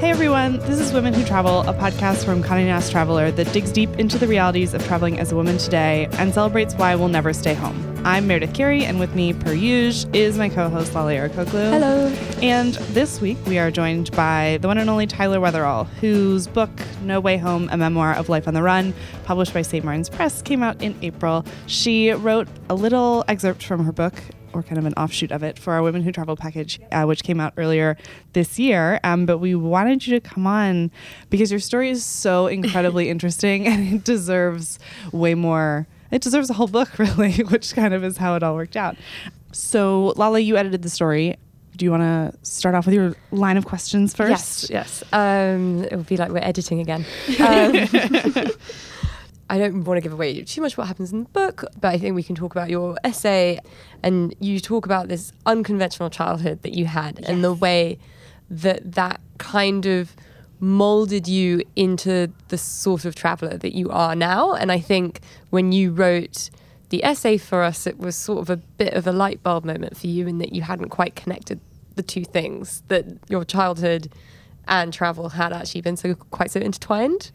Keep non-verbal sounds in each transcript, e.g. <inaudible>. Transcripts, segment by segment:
Hey everyone, this is Women Who Travel, a podcast from Condé Nast Traveler that digs deep into the realities of traveling as a woman today and celebrates why we'll never stay home. I'm Meredith Carey, and with me, per usual, is my co-host Lale Arikoglu. Hello. And this week we are joined by the one and only Tyler Wetherall, whose book No Way Home: A Memoir of Life on the Run, published by St. Martin's Press, came out in April. She wrote a little excerpt from her book or kind of an offshoot of it for our Women Who Travel package, uh, which came out earlier this year. Um, but we wanted you to come on because your story is so incredibly <laughs> interesting and it deserves way more. It deserves a whole book, <laughs> really, which kind of is how it all worked out. So, Lale, you edited the story. Do you want to start off with your line of questions first? Yes, yes. Um, it would be like we're editing again. <laughs> Um, I don't want to give away too much what happens in the book, but I think we can talk about your essay. And you talk about this unconventional childhood that you had yes. and the way that that kind of molded you into the sort of traveler that you are now. And I think when you wrote the essay for us, it was sort of a bit of a light bulb moment for you in that you hadn't quite connected the two things that your childhood and travel had actually been so quite so intertwined.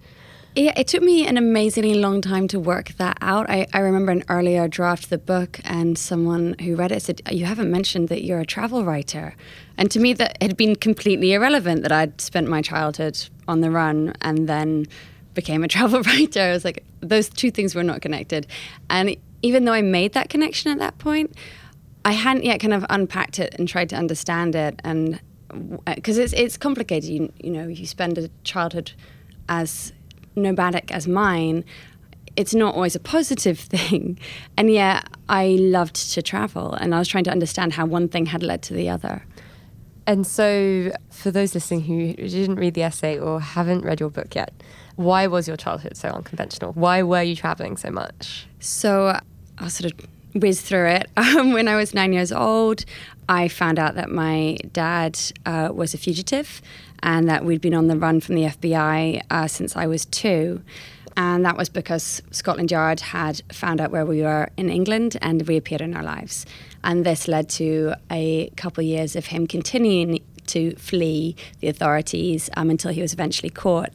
Yeah, it took me an amazingly long time to work that out. I, I remember an earlier draft of the book, and someone who read it said, You haven't mentioned that you're a travel writer. And to me, that had been completely irrelevant that I'd spent my childhood on the run and then became a <laughs> travel writer. I was like, those two things were not connected. And even though I made that connection at that point, I hadn't yet kind of unpacked it and tried to understand it. And because it's, it's complicated, you, you know, you spend a childhood as nomadic as mine, it's not always a positive <laughs> thing. And yet I loved to travel and I was trying to understand how one thing had led to the other. And so, for those listening who didn't read the essay or haven't read your book yet, why was your childhood so unconventional? Why were you traveling so much? So, I'll sort of whiz through it. <laughs> Um, when I was nine years old, I found out that my dad uh, was a fugitive and that we'd been on the run from the FBI uh, since I was two. And that was because Scotland Yard had found out where we were in England and reappeared in our lives. And this led to a couple of years of him continuing to flee the authorities um, until he was eventually caught.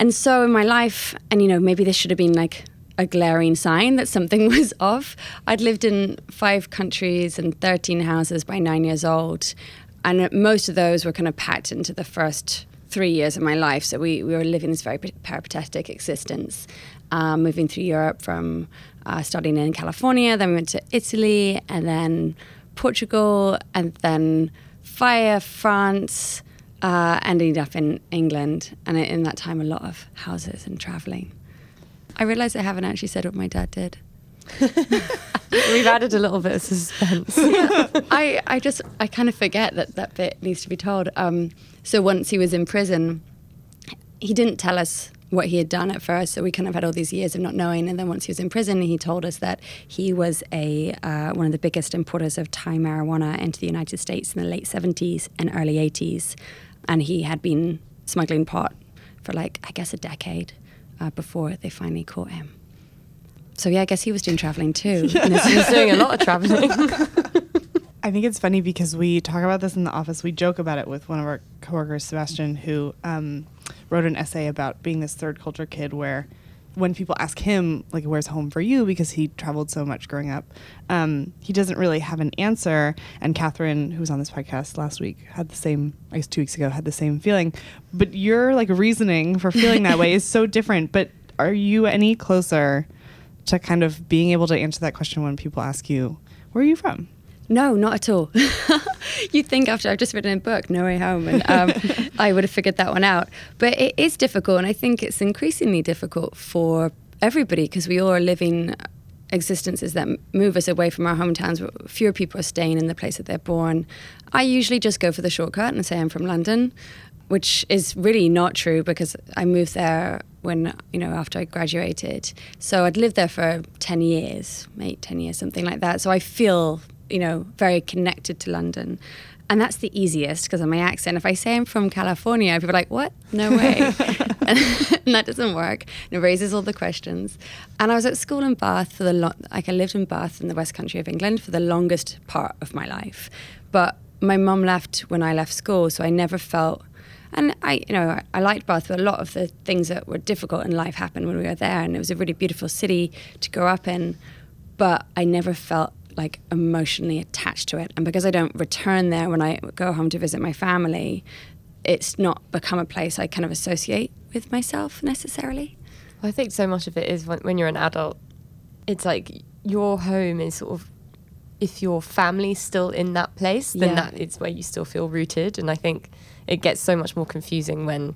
And so in my life, and you know, maybe this should have been like a glaring sign that something <laughs> was off. I'd lived in five countries and 13 houses by nine years old. And most of those were kind of packed into the first three years of my life. So we, we were living this very peripatetic existence, um, moving through Europe from uh, studying in California, then we went to Italy, and then Portugal, and then via France, uh, ended up in England. And in that time, a lot of houses and traveling. I realize I haven't actually said what my dad did. <laughs> We've added a little bit of suspense. <laughs> Yeah. I, I just, I kind of forget that that bit needs to be told. Um, so once he was in prison, he didn't tell us what he had done at first. So we kind of had all these years of not knowing. And then once he was in prison, he told us that he was a uh, one of the biggest importers of Thai marijuana into the United States in the late 70s and early 80s. And he had been smuggling pot for like, I guess, a decade uh, before they finally caught him. So yeah, I guess he was doing traveling too. Yeah. he was doing a lot of traveling. <laughs> I think it's funny because we talk about this in the office. We joke about it with one of our coworkers, Sebastian, who um, wrote an essay about being this third culture kid where when people ask him like where's home for you because he traveled so much growing up um, he doesn't really have an answer and catherine who was on this podcast last week had the same i guess two weeks ago had the same feeling but your like reasoning for feeling that way <laughs> is so different but are you any closer to kind of being able to answer that question when people ask you where are you from no, not at all. <laughs> You'd think after I've just written a book, No Way Home, and um, <laughs> I would have figured that one out. But it is difficult, and I think it's increasingly difficult for everybody because we all are living existences that move us away from our hometowns. Fewer people are staying in the place that they're born. I usually just go for the shortcut and say I'm from London, which is really not true because I moved there when you know after I graduated. So I'd lived there for ten years, eight, ten years, something like that. So I feel you know, very connected to London. And that's the easiest because of my accent. If I say I'm from California, people are like, what? No way. <laughs> and <laughs> that doesn't work. And it raises all the questions. And I was at school in Bath for the, lo- like I lived in Bath in the West Country of England for the longest part of my life. But my mum left when I left school, so I never felt And I, you know, I liked Bath, but a lot of the things that were difficult in life happened when we were there, and it was a really beautiful city to grow up in. But I never felt like emotionally attached to it, and because I don't return there when I go home to visit my family, it's not become a place I kind of associate with myself necessarily. I think so much of it is when, when you're an adult, it's like your home is sort of if your family's still in that place, then Yeah. that is where you still feel rooted. And I think it gets so much more confusing when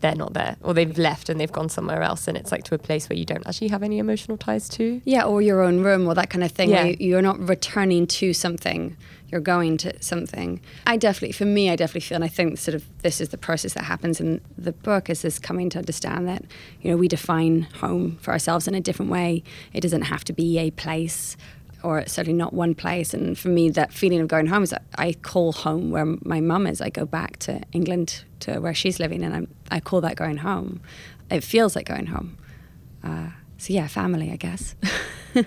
they're not there or they've left and they've gone somewhere else and it's like to a place where you don't actually have any emotional ties to. Yeah, or your own room or that kind of thing. Yeah. You're not returning to something, you're going to something. I definitely, for me, I definitely feel, and I think sort of this is the process that happens in the book, is this coming to understand that, you know, we define home for ourselves in a different way. It doesn't have to be a place or certainly not one place. And for me, that feeling of going home is I call home where my mum is. I go back to England to where she's living, and I'm, I call that going home. It feels like going home. Uh, so yeah, family, I guess. <laughs>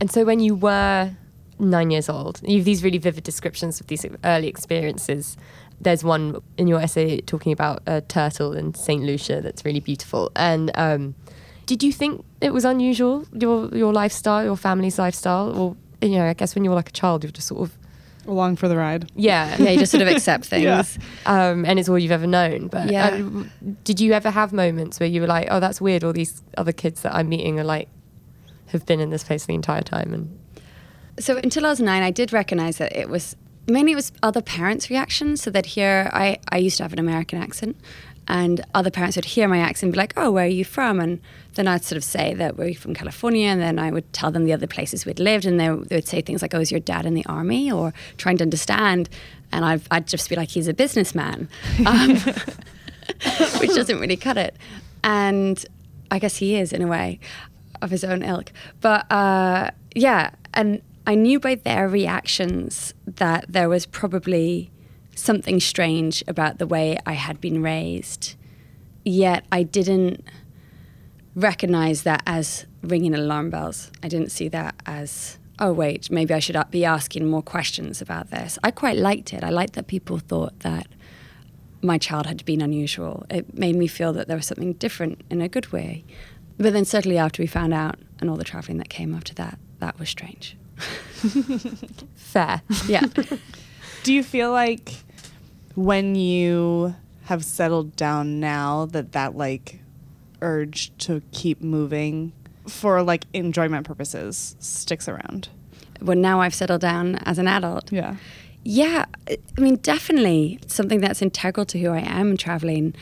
And so when you were nine years old, you have these really vivid descriptions of these early experiences. There's one in your essay talking about a turtle in St. Lucia that's really beautiful. And um, did you think it was unusual, your, your lifestyle, your family's lifestyle? Or, you know, I guess when you were like a child, you're just sort of, Along for the ride. yeah. yeah, you just sort of <laughs> accept things. Yeah. Um, and it's all you've ever known. But Yeah. uh, did you ever have moments where you were like, oh, that's weird, all these other kids that I'm meeting are like, have been in this place the entire time? And So until I was nine, I did recognize that it was mainly it was other parents' reactions. So that here, I, I used to have an American accent, and other parents would hear my accent and be like, "Oh, where are you from?" And then I'd sort of say that we're from California, and then I would tell them the other places we'd lived, and they, they would say things like, "Oh, is your dad in the army?" or trying to understand, and I'd, I'd just be like, "He's a businessman," <laughs> um, <laughs> which doesn't really cut it. And I guess he is in a way of his own ilk. But uh, yeah, and I knew by their reactions that there was probably something strange about the way I had been raised. Yet I didn't recognize that as ringing alarm bells. I didn't see that as, oh, wait, maybe I should be asking more questions about this. I quite liked it. I liked that people thought that my child had been unusual. It made me feel that there was something different in a good way. But then, certainly, after we found out and all the traveling that came after that, that was strange. <laughs> fair. Yeah. Do you feel like when you have settled down now that that like urge to keep moving for like enjoyment purposes sticks around? when now I've settled down as an adult. Yeah. Yeah, I I mean, definitely something that's integral to who I am traveling.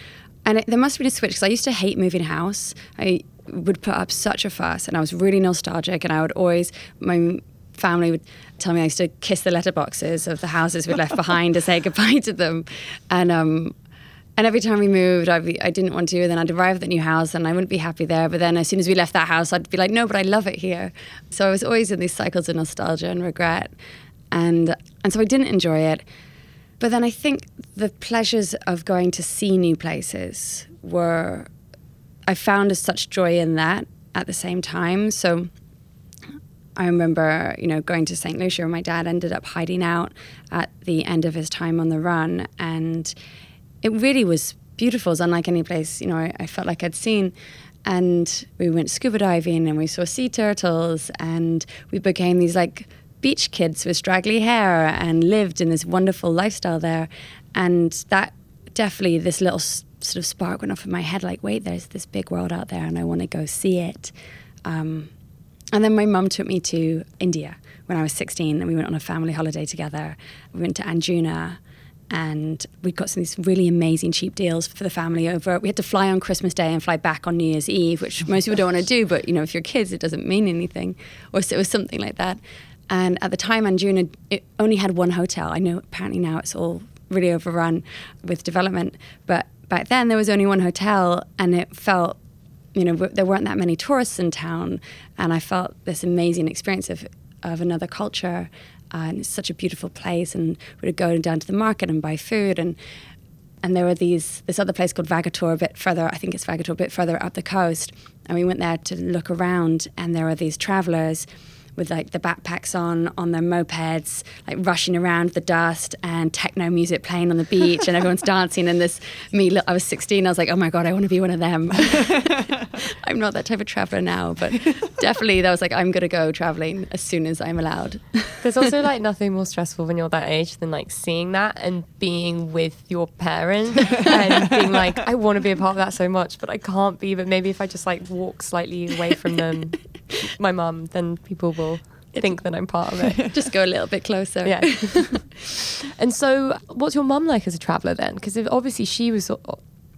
And it, there must have been a switch because I used to hate moving house. I would put up such a fuss and I was really nostalgic. And I would always, my family would tell me I used to kiss the letterboxes of the houses we'd left behind to say goodbye to them. And, um, and every time we moved, I'd be, I didn't want to. And then I'd arrive at the new house and I wouldn't be happy there. But then as soon as we left that house, I'd be like, no, but I love it here. So I was always in these cycles of nostalgia and regret. And, and so I didn't enjoy it. But then I think the pleasures of going to see new places were, I found such joy in that at the same time. So I remember, you know, going to St. Lucia, and my dad ended up hiding out at the end of his time on the run, and it really was beautiful. It was unlike any place, you know, I, I felt like I'd seen. And we went scuba diving, and we saw sea turtles, and we became these like beach kids with straggly hair, and lived in this wonderful lifestyle there. And that definitely, this little sort of spark went off in my head, like, wait, there's this big world out there, and I want to go see it. Um, and then my mum took me to India when I was 16, and we went on a family holiday together. We went to Anjuna, and we got some of these really amazing cheap deals for the family over. We had to fly on Christmas Day and fly back on New Year's Eve, which <laughs> most people don't want to do, but you know, if you're kids, it doesn't mean anything. Or so it was something like that. And at the time, Anjuna it only had one hotel. I know apparently now it's all really overrun with development, but back then there was only one hotel, and it felt you know, w- there weren't that many tourists in town, and I felt this amazing experience of of another culture, uh, and it's such a beautiful place. And we would go down to the market and buy food, and and there were these this other place called Vagator a bit further. I think it's Vagator a bit further up the coast, and we went there to look around, and there were these travelers with like the backpacks on, on their mopeds, like rushing around the dust and techno music playing on the beach and everyone's <laughs> dancing. And this, me, I was 16, I was like, oh my God, I want to be one of them. <laughs> I'm not that type of traveler now, but definitely that was like, I'm going to go traveling as soon as I'm allowed. <laughs> There's also like nothing more stressful when you're that age than like seeing that and being with your parents and being like, I want to be a part of that so much, but I can't be. But maybe if I just like walk slightly away from them, my mum, then people will think that I'm part of it. <laughs> Just go a little bit closer. Yeah. <laughs> and so, what's your mum like as a traveller then? Because obviously she was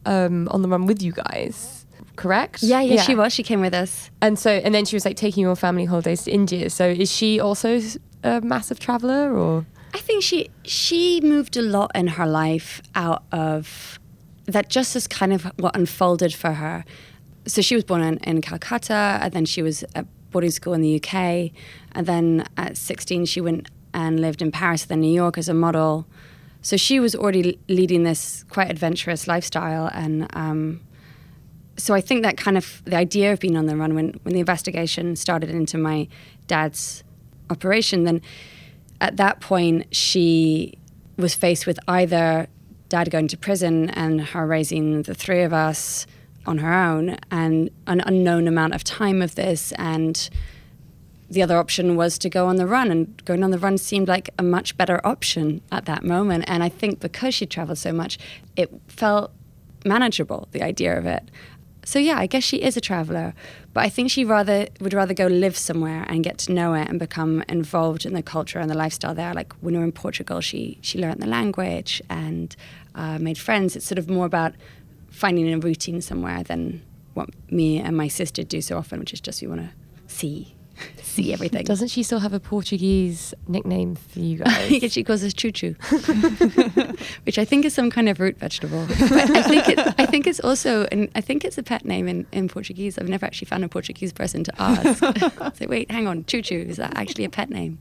um, on the run with you guys, correct? Yeah, yeah, she was. She came with us. And so, and then she was like taking your family holidays to India. So, is she also a massive traveller, or? I think she she moved a lot in her life out of that. Just as kind of what unfolded for her. So she was born in, in Calcutta, and then she was boarding school in the UK. And then at 16, she went and lived in Paris, then New York as a model. So she was already leading this quite adventurous lifestyle. And um, so I think that kind of the idea of being on the run, when, when the investigation started into my dad's operation, then at that point, she was faced with either dad going to prison and her raising the three of us on her own and an unknown amount of time of this. And the other option was to go on the run and going on the run seemed like a much better option at that moment. And i think because she traveled so much it felt manageable the idea of it. So yeah i guess she is a traveler but i think she rather would rather go live somewhere and get to know it and become involved in the culture and the lifestyle there. Like when we were in portugal she she learned the language and uh, made friends. It's sort of more about finding a routine somewhere than what me and my sister do so often, which is just we want to see <laughs> see everything. Doesn't she still have a Portuguese nickname for you <laughs> guys? yeah, she calls us choo choo, <laughs> which I think is some kind of root vegetable. But I think it, I think it's also, and I think it's a pet name in, in Portuguese. I've never actually found a Portuguese person to ask. so wait, hang on, choo choo is that actually a pet name?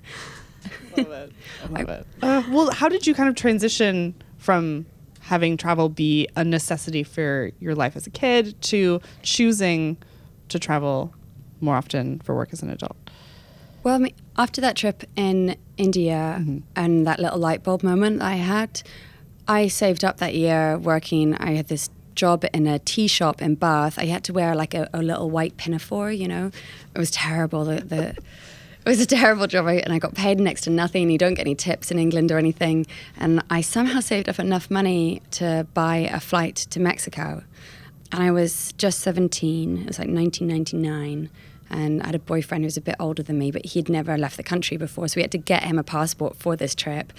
love it. I love I, it. Uh, well, how did you kind of transition from having travel be a necessity for your life as a kid to choosing to travel more often for work as an adult? Well, I mean, after that trip in India mm-hmm. and that little light bulb moment I had, I saved up that year working. I had this job in a tea shop in Bath. I had to wear like a, a little white pinafore, you know. It was terrible. The, the it was a terrible job, and I got paid next to nothing. You don't get any tips in England or anything. And I somehow saved up enough money to buy a flight to Mexico. And I was just 17, it was like 1999. And I had a boyfriend who was a bit older than me, but he'd never left the country before. So we had to get him a passport for this trip.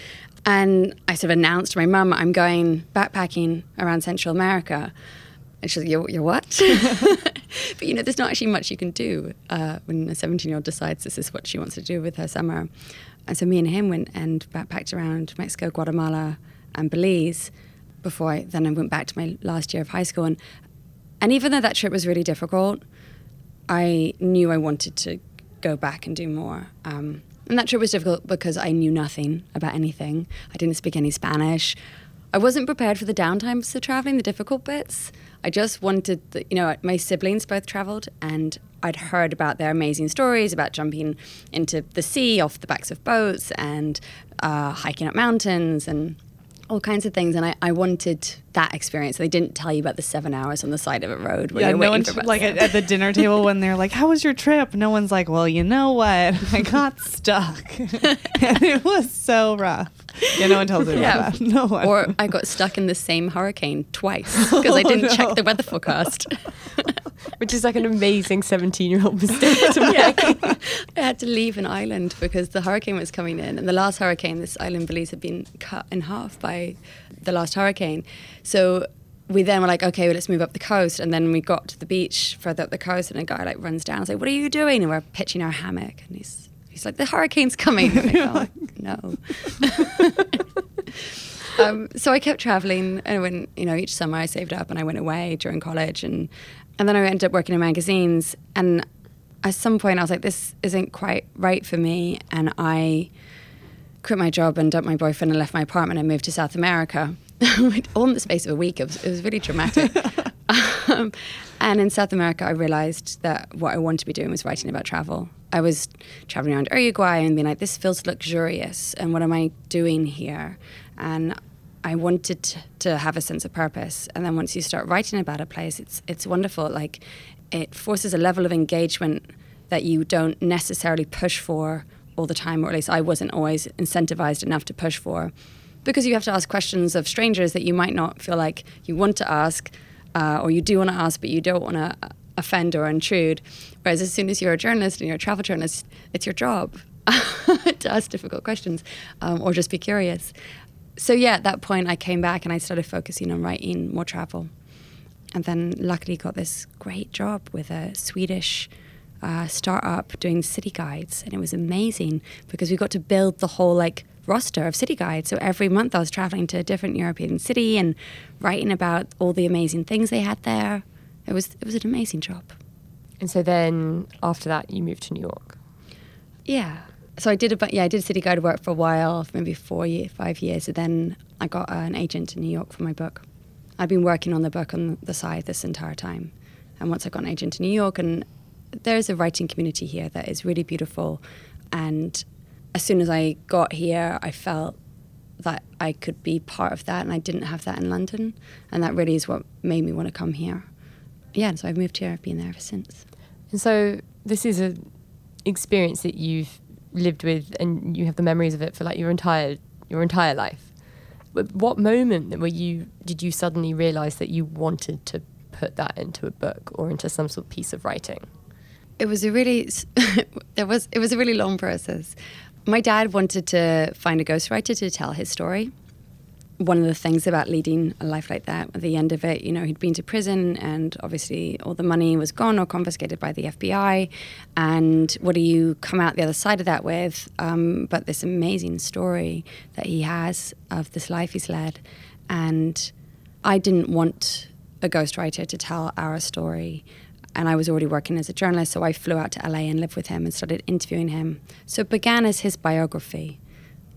And I sort of announced to my mum, I'm going backpacking around Central America. And she's like, you're, you're what? <laughs> but you know, there's not actually much you can do uh, when a 17 year old decides this is what she wants to do with her summer. And so me and him went and backpacked around Mexico, Guatemala, and Belize before I then I went back to my last year of high school. And, and even though that trip was really difficult, I knew I wanted to go back and do more. Um, and that trip was difficult because I knew nothing about anything. I didn't speak any Spanish. I wasn't prepared for the downtimes of traveling, the difficult bits. I just wanted, the, you know, my siblings both traveled and I'd heard about their amazing stories about jumping into the sea off the backs of boats and uh, hiking up mountains and all kinds of things, and I, I wanted that experience. They didn't tell you about the seven hours on the side of a road when yeah, you're no waiting for like at, at, the dinner <laughs> table when they're like, "How was your trip?" No one's like, "Well, you know what? <laughs> I got stuck, <laughs> and it was so rough." <laughs> Yeah, no one tells me yeah. about that. <laughs> No one. Or I got stuck in the same hurricane twice because <laughs> oh, I didn't no. check the weather forecast. Which is like an amazing 17 year old mistake to make. I had to leave an island because the hurricane was coming in. And the last hurricane, this island Belize had been cut in half by the last hurricane. So we then were like, okay, well, let's move up the coast. And then we got to the beach further up the coast, and a guy like runs down and like, "What are you doing?" And we're pitching our hammock, and he's he's like, "The hurricane's coming." And I go, <laughs> no. <laughs> um, so I kept traveling, and when you know each summer I saved up and I went away during college, and and then I ended up working in magazines. And at some point, I was like, this isn't quite right for me, and I quit my job and dumped my boyfriend and left my apartment and moved to South America. <laughs> all in the space of a week. It was, it was really dramatic. um, and in South America, I realized that what I wanted to be doing was writing about travel. I was traveling around Uruguay and being like, this feels luxurious, and what am I doing here? And I wanted to, to have a sense of purpose. And then once you start writing about a place, it's it's wonderful. Like it forces a level of engagement that you don't necessarily push for all the time, or at least I wasn't always incentivized enough to push for, because you have to ask questions of strangers that you might not feel like you want to ask, uh, or you do want to ask, but you don't want to offend or intrude. Whereas as soon as you're a journalist and you're a travel journalist, it's your job <laughs> to ask difficult questions um, or just be curious. So yeah, at that point, I came back and I started focusing on writing more travel, and then luckily got this great job with a Swedish uh, startup doing city guides, and it was amazing because we got to build the whole like roster of city guides. So every month I was traveling to a different European city and writing about all the amazing things they had there. It was it was an amazing job. And so then after that, you moved to New York. Yeah. So I did about yeah I did city guide work for a while, for maybe four year, five years, and then I got uh, an agent in New York for my book. I'd been working on the book on the side this entire time, and once I got an agent in New York and there's a writing community here that is really beautiful. And as soon as I got here, I felt that I could be part of that, and I didn't have that in London. And that really is what made me want to come here. Yeah, so I've moved here. I've been there ever since. And so this is an experience that you've lived with, and you have the memories of it for like your entire your entire life. But what moment were you did you suddenly realize that you wanted to put that into a book or into some sort of piece of writing? it was a really <laughs> there was it was a really long process. My dad wanted to find a ghostwriter to tell his story. One of the things about leading a life like that, at the end of it, you know, he'd been to prison and obviously all the money was gone or confiscated by the FBI. And what do you come out the other side of that with? Um, but this amazing story that he has of this life he's led. And I didn't want a ghostwriter to tell our story and I was already working as a journalist, so I flew out to LA and lived with him and started interviewing him. So it began as his biography.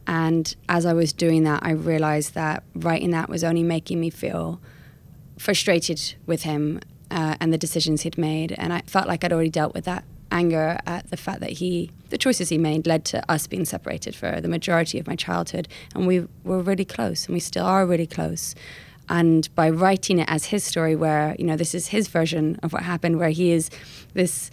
And as I was doing that, I realized that writing that was only making me feel frustrated with him uh, and the decisions he'd made. And I felt like I'd already dealt with that anger at the fact that he, the choices he made, led to us being separated for the majority of my childhood. And we were really close, and we still are really close and by writing it as his story where you know this is his version of what happened where he is this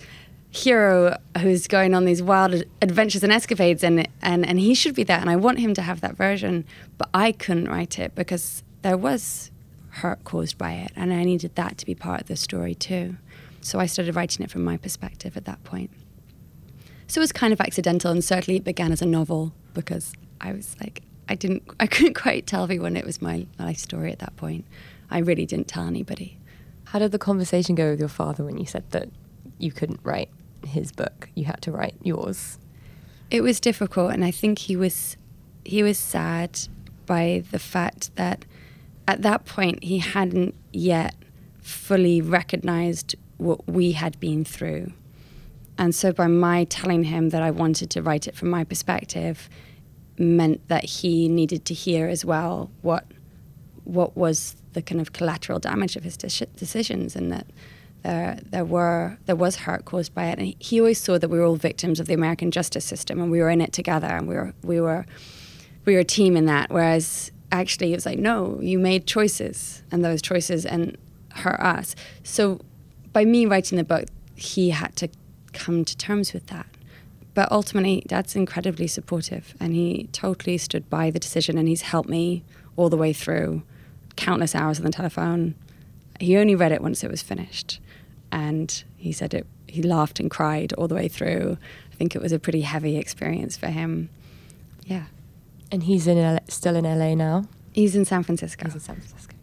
hero who's going on these wild adventures and escapades and and and he should be that and I want him to have that version but I couldn't write it because there was hurt caused by it and I needed that to be part of the story too so I started writing it from my perspective at that point so it was kind of accidental and certainly it began as a novel because I was like I didn't I couldn't quite tell everyone it was my life story at that point. I really didn't tell anybody. How did the conversation go with your father when you said that you couldn't write his book? You had to write yours. It was difficult and I think he was he was sad by the fact that at that point he hadn't yet fully recognized what we had been through. And so by my telling him that I wanted to write it from my perspective, meant that he needed to hear as well what what was the kind of collateral damage of his de- decisions and that there there were there was hurt caused by it. And he always saw that we were all victims of the American justice system and we were in it together and we were we were we were a team in that. Whereas actually it was like no you made choices and those choices and hurt us. So by me writing the book he had to come to terms with that. But ultimately, Dad's incredibly supportive, and he totally stood by the decision, and he's helped me all the way through, countless hours on the telephone. He only read it once it was finished, and he said it. He laughed and cried all the way through. I think it was a pretty heavy experience for him. Yeah. And he's in still in LA now. He's in San Francisco. He's in San Francisco,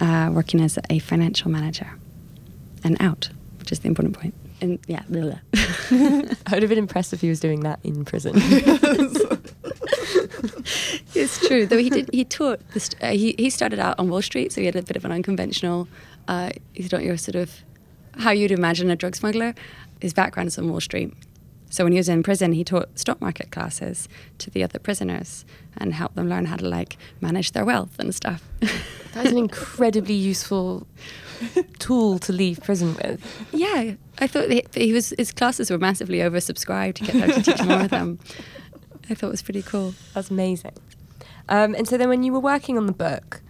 uh, working as a financial manager, and out, which is the important point and yeah, blah, blah. <laughs> I would have been impressed if he was doing that in prison. <laughs> it's true. Though he did, he taught. This, uh, he he started out on Wall Street, so he had a bit of an unconventional. Uh, he's not your sort of how you'd imagine a drug smuggler. His background is on Wall Street. So when he was in prison, he taught stock market classes to the other prisoners and helped them learn how to like manage their wealth and stuff. That's an incredibly useful tool to leave prison with. Yeah, I thought he, he was his classes were massively oversubscribed to get her to teach more of them. I thought it was pretty cool. That's amazing. Um, and so then, when you were working on the book,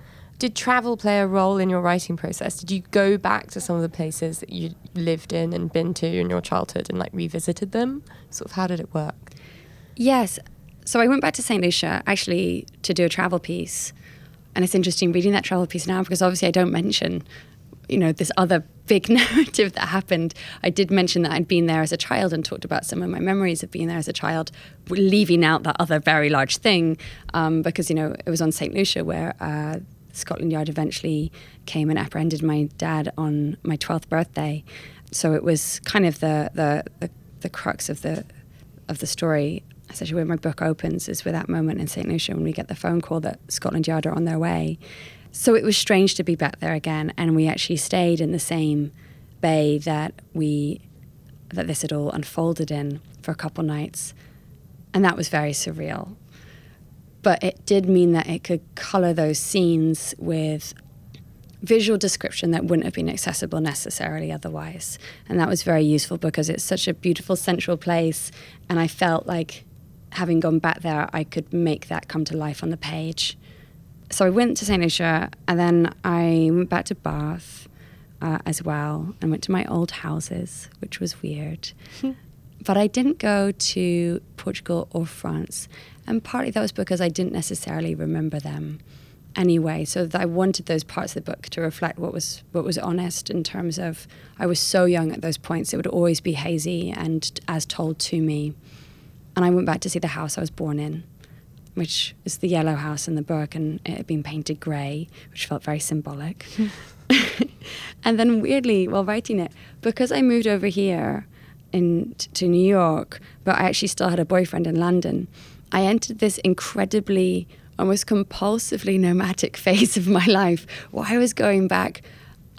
did travel play a role in your writing process? Did you go back to some of the places that you lived in and been to in your childhood and like revisited them? Sort of, how did it work? Yes. So I went back to St. Lucia actually to do a travel piece. And it's interesting reading that travel piece now because obviously I don't mention, you know, this other big <laughs> narrative that happened. I did mention that I'd been there as a child and talked about some of my memories of being there as a child, leaving out that other very large thing um, because, you know, it was on St. Lucia where uh, Scotland Yard eventually came and apprehended my dad on my 12th birthday. So it was kind of the, the, the, the crux of the, of the story essentially where my book opens is with that moment in St. Lucia when we get the phone call that Scotland Yard are on their way. So it was strange to be back there again, and we actually stayed in the same bay that we that this had all unfolded in for a couple nights, and that was very surreal. But it did mean that it could color those scenes with visual description that wouldn't have been accessible necessarily otherwise. And that was very useful because it's such a beautiful central place. And I felt like having gone back there, I could make that come to life on the page. So I went to St. Lucia and then I went back to Bath uh, as well and went to my old houses, which was weird. <laughs> but I didn't go to Portugal or France. And partly that was because I didn't necessarily remember them anyway. So I wanted those parts of the book to reflect what was what was honest in terms of I was so young at those points. It would always be hazy and as told to me. And I went back to see the house I was born in, which is the yellow house in the book, and it had been painted grey, which felt very symbolic. <laughs> and then, weirdly, while writing it, because I moved over here in, to New York, but I actually still had a boyfriend in London, I entered this incredibly, almost compulsively nomadic <laughs> phase of my life. Where I was going back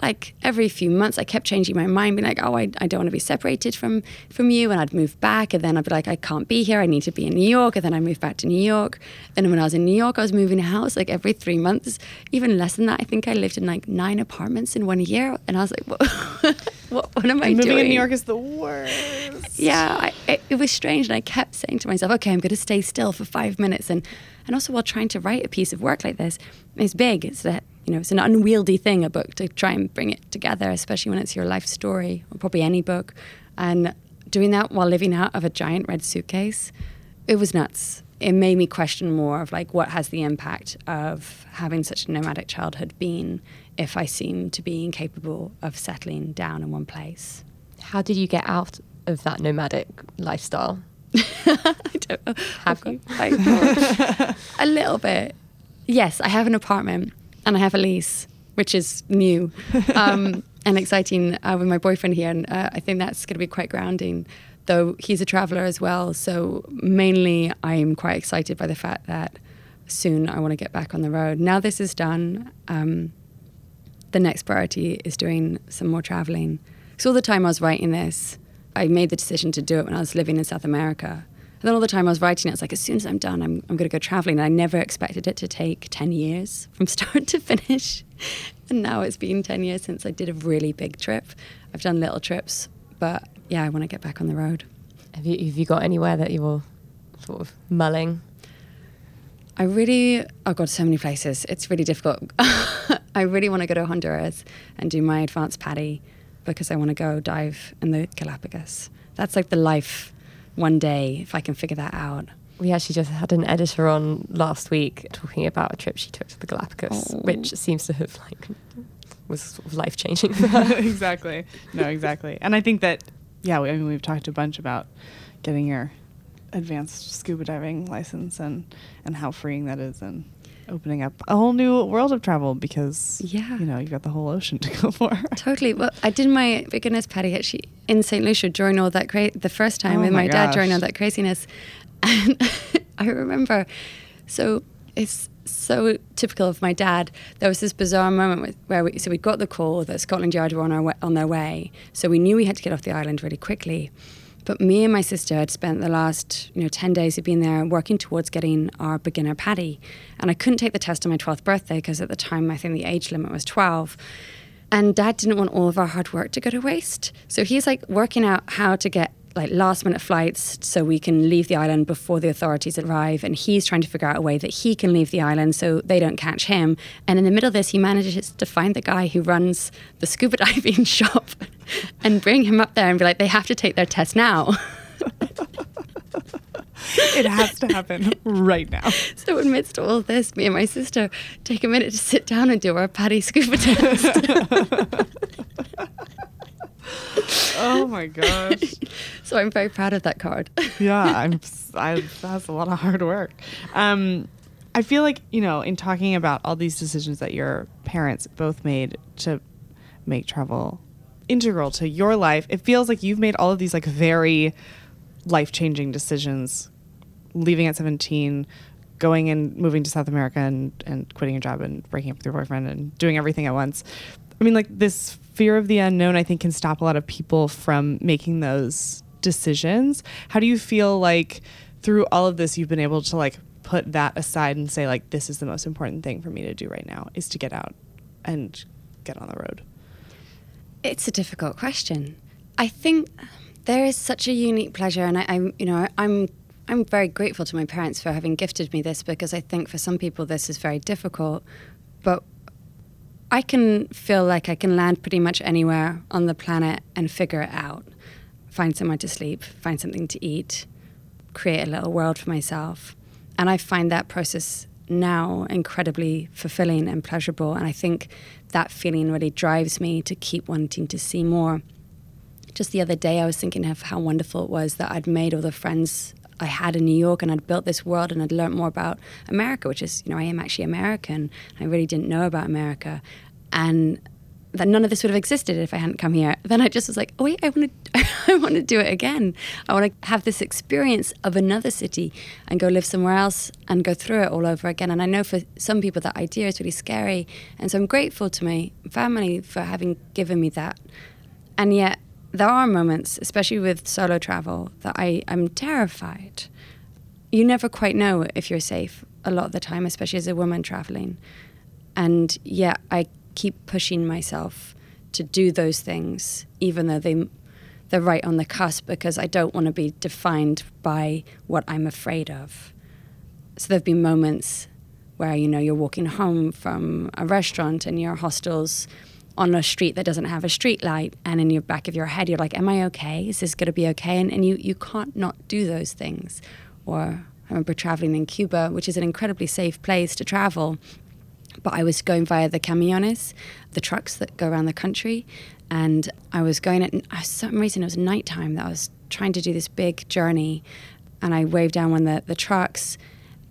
like every few months I kept changing my mind, being like, oh, I, I don't want to be separated from from you. And I'd move back and then I'd be like, I can't be here. I need to be in New York. And then I moved back to New York. And when I was in New York, I was moving a house like every three months, even less than that. I think I lived in like nine apartments in one year. And I was like, what, <laughs> what, what am I moving doing? Moving in New York is the worst. Yeah, I, it, it was strange. And I kept saying to myself, okay, I'm going to stay still for five minutes. And, and also while trying to write a piece of work like this, it's big. It's that you know, it's an unwieldy thing, a book, to try and bring it together, especially when it's your life story, or probably any book. And doing that while living out of a giant red suitcase, it was nuts. It made me question more of like, what has the impact of having such a nomadic childhood been if I seem to be incapable of settling down in one place? How did you get out of that nomadic lifestyle? <laughs> I don't know. Have you? <laughs> a little bit. Yes, I have an apartment and I have a lease, which is new <laughs> um, and exciting uh, with my boyfriend here. And uh, I think that's going to be quite grounding, though he's a traveler as well. So mainly, I'm quite excited by the fact that soon I want to get back on the road. Now this is done, um, the next priority is doing some more traveling. So all the time I was writing this, I made the decision to do it when I was living in South America. And then all the time I was writing it, it's like, as soon as I'm done, I'm, I'm going to go traveling. And I never expected it to take 10 years <laughs> from start to finish. And now it's been 10 years since I did a really big trip. I've done little trips, but yeah, I want to get back on the road. Have you, have you got anywhere that you're sort of mulling? I really, oh God, so many places. It's really difficult. <laughs> I really want to go to Honduras and do my advanced PADI because I want to go dive in the Galapagos. That's like the life one day if I can figure that out. We actually just had an editor on last week talking about a trip she took to the Galapagos, oh. which seems to have like was sort of life changing for <laughs> her. exactly. No, exactly. And I think that yeah, we, I mean we've talked a bunch about getting your advanced scuba diving license and and how freeing that is and opening up a whole new world of travel because yeah you know you've got the whole ocean to go for totally well i did my beginner's PADI actually in st lucia during all that cra- the first time oh with my, my dad during all that craziness <laughs> and i remember so it's so typical of my dad. There was this bizarre moment where we, so we got the call that Scotland Yard were on our on their way. So we knew we had to get off the island really quickly. But me and my sister had spent the last, you know, 10 days of being there working towards getting our beginner PADI. And I couldn't take the test on my 12th birthday because at the time I think the age limit was 12. And dad didn't want all of our hard work to go to waste. So he's like working out how to get like last minute flights so we can leave the island before the authorities arrive and he's trying to figure out a way that he can leave the island so they don't catch him and in the middle of this he manages to find the guy who runs the scuba <laughs> diving <laughs> shop and bring him up there and be like they have to take their test now <laughs> it has to happen right now. So, amidst all of this, me and my sister take a minute to sit down and do our PADI scuba test. Oh my gosh. <laughs> so I'm very proud of that card. <laughs> yeah, I'm. I, that's a lot of hard work. Um, I feel like you know, in talking about all these decisions that your parents both made to make travel integral to your life, it feels like you've made all of these like very life changing decisions, leaving at 17, going and moving to South America and, and quitting your job and breaking up with your boyfriend and doing everything at once. I mean, like this fear of the unknown, I think, can stop a lot of people from making those decisions. How do you feel like through all of this, you've been able to like put that aside and say, like, this is the most important thing for me to do right now is to get out and get on the road? It's a difficult question. I think there is such a unique pleasure, and I, am you know, I'm I'm very grateful to my parents for having gifted me this because I think for some people this is very difficult. But I can feel like I can land pretty much anywhere on the planet and figure it out. Find somewhere to sleep, find something to eat, create a little world for myself. And I find that process now incredibly fulfilling and pleasurable. And I think that feeling really drives me to keep wanting to see more. Just the other day, I was thinking of how wonderful it was that I'd made all the friends I had in New York and I'd built this world and I'd learned more about America, which is, you know, I am actually American. I really didn't know about America. And that none of this would have existed if I hadn't come here. Then I just was like, oh wait, I want to, <laughs> I want to do it again. I want to have this experience of another city and go live somewhere else and go through it all over again. And I know for some people that idea is really scary, and so I'm grateful to my family for having given me that. And yet, there are moments, especially with solo travel, that I am terrified. You never quite know if you're safe a lot of the time, especially as a woman traveling. And yet, I keep pushing myself to do those things, even though they they're right on the cusp, because I don't want to be defined by what I'm afraid of. So there've been moments where you know you're walking home from a restaurant and your hostel's on a street that doesn't have a street light and in your back of your head you're like am i okay? Is this going to be okay? And, and you, you can't not do those things. Or i remember traveling in cuba which is an incredibly safe place to travel but i was going via the camiones the trucks that go around the country and i was going at for some reason it was nighttime that i was trying to do this big journey and i waved down one of the, the trucks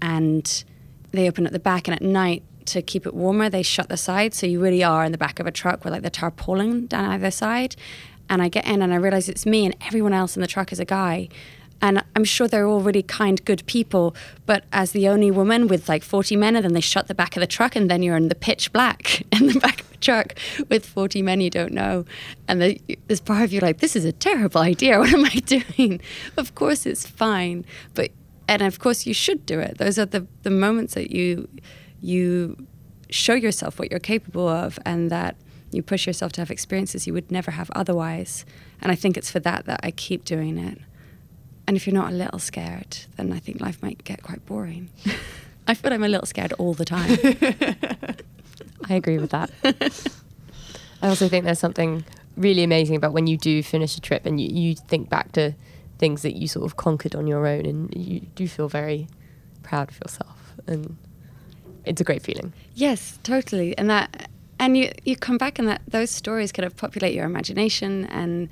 and they open at the back and at night to keep it warmer, they shut the sides. So you really are in the back of a truck with like the tarpaulin down either side. And I get in and I realize it's me and everyone else in the truck is a guy. And I'm sure they're all really kind, good people. But as the only woman with like 40 men, and then they shut the back of the truck, and then you're in the pitch black <laughs> in the back of the truck with 40 men you don't know. And the, there's part of you like, this is a terrible idea. <laughs> What am I doing? of course, it's fine. But, and of course, you should do it. Those are the, the moments that you you show yourself what you're capable of and that you push yourself to have experiences you would never have otherwise. And I think it's for that that I keep doing it. And if you're not a little scared, then I think life might get quite boring. <laughs> I feel I'm a little scared all the time. <laughs> I agree with that. I also think there's something really amazing about when you do finish a trip and you, you think back to things that you sort of conquered on your own and you do feel very proud of yourself. And it's a great feeling. Yes, totally. And that and you you come back and that those stories kind of populate your imagination and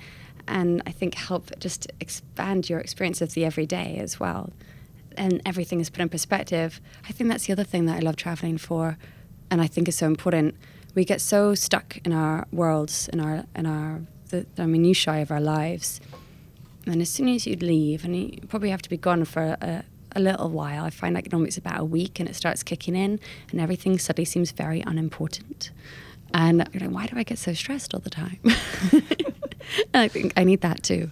and I think help just expand your experience of the everyday as well. And everything is put in perspective. I think that's the other thing that I love traveling for and I think is so important. We get so stuck in our worlds, in our in our the, the minutiae of our lives. And as soon as you leave, and you probably have to be gone for a, a little while. I find like normally it's about a week and it starts kicking in and everything suddenly seems very unimportant. And you're like, why do I get so stressed all the time? <laughs> I think I need that too.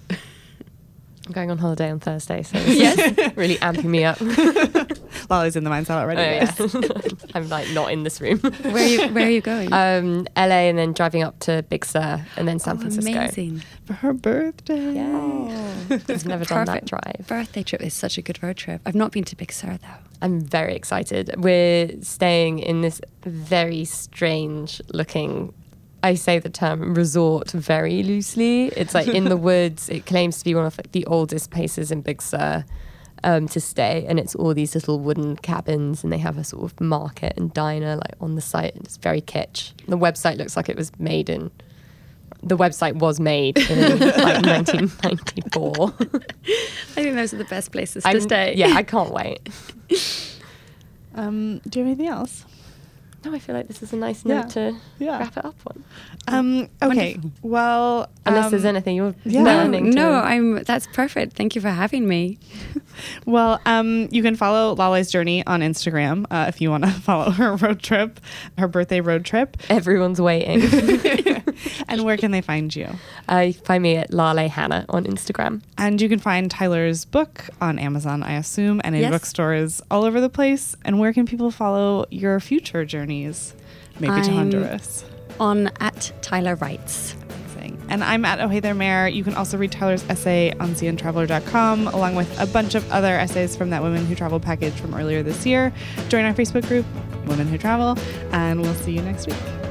I'm going on holiday on Thursday, so <laughs> yes, really amping me up. <laughs> Lolly's in the mindset already. Oh, yeah. I'm like not in this room. <laughs> Where are you, where are you going? Um, LA and then driving up to Big Sur and then San Oh, Francisco. amazing. For her birthday. Yeah. I've never done that drive. birthday trip is such a good road trip. I've not been to Big Sur though. I'm very excited. We're staying in this very strange looking I say the term resort very loosely. It's like in the <laughs> woods. It claims to be one of like, the oldest places in Big Sur um, to stay, and it's all these little wooden cabins, and they have a sort of market and diner like on the site. and It's very kitsch. The website looks like it was made in. The website was made in <laughs> like 1994. <laughs> I think those are the best places to I'm- stay. Yeah, I can't wait. <laughs> Um, do you have anything else? No, I feel like this is a nice Yeah. note to Yeah. wrap it up on. Um, okay. Well, Unless there's um, anything you're yeah. no, learning. no, to, I'm. That's perfect. Thank you for having me. <laughs> Well, um, you can follow Lale's journey on Instagram uh, if you want to <laughs> follow her road trip, her birthday road trip. everyone's waiting. <laughs> and where can they find you? uh, find me at Lale Hannah on Instagram. And you can find Tyler's book on Amazon, I assume, and in Yes. bookstores all over the place. And where can people follow your future journeys? Maybe to I'm- Honduras. On at Tyler Writes. Amazing. And I'm at Oh Hey There Mayor. You can also read Tyler's essay on CNTraveler.com, along with a bunch of other essays from that Women Who Travel package from earlier this year. Join our Facebook group, Women Who Travel, and we'll see you next week.